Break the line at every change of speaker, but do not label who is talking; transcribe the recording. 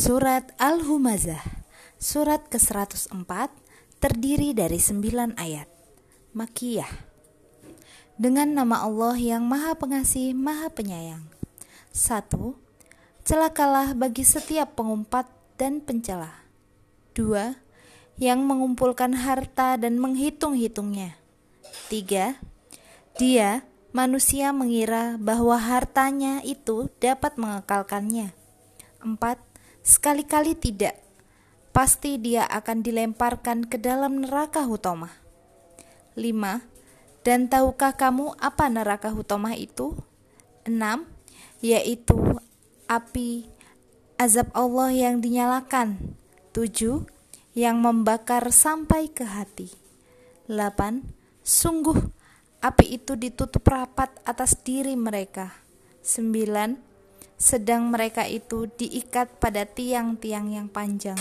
Surat Al-Humazah Surat ke-104 terdiri dari 9 ayat Makiyah Dengan nama Allah yang maha pengasih, maha penyayang 1. Celakalah bagi setiap pengumpat dan pencela 2. Yang mengumpulkan harta dan menghitung-hitungnya 3. Dia, manusia mengira bahwa hartanya itu dapat mengekalkannya 4 Sekali-kali tidak. Pasti dia akan dilemparkan ke dalam neraka Hutomah. 5. Dan tahukah kamu apa neraka Hutomah itu? 6. Yaitu api azab Allah yang dinyalakan. 7. Yang membakar sampai ke hati. 8. Sungguh api itu ditutup rapat atas diri mereka. 9 sedang mereka itu diikat pada tiang-tiang yang panjang.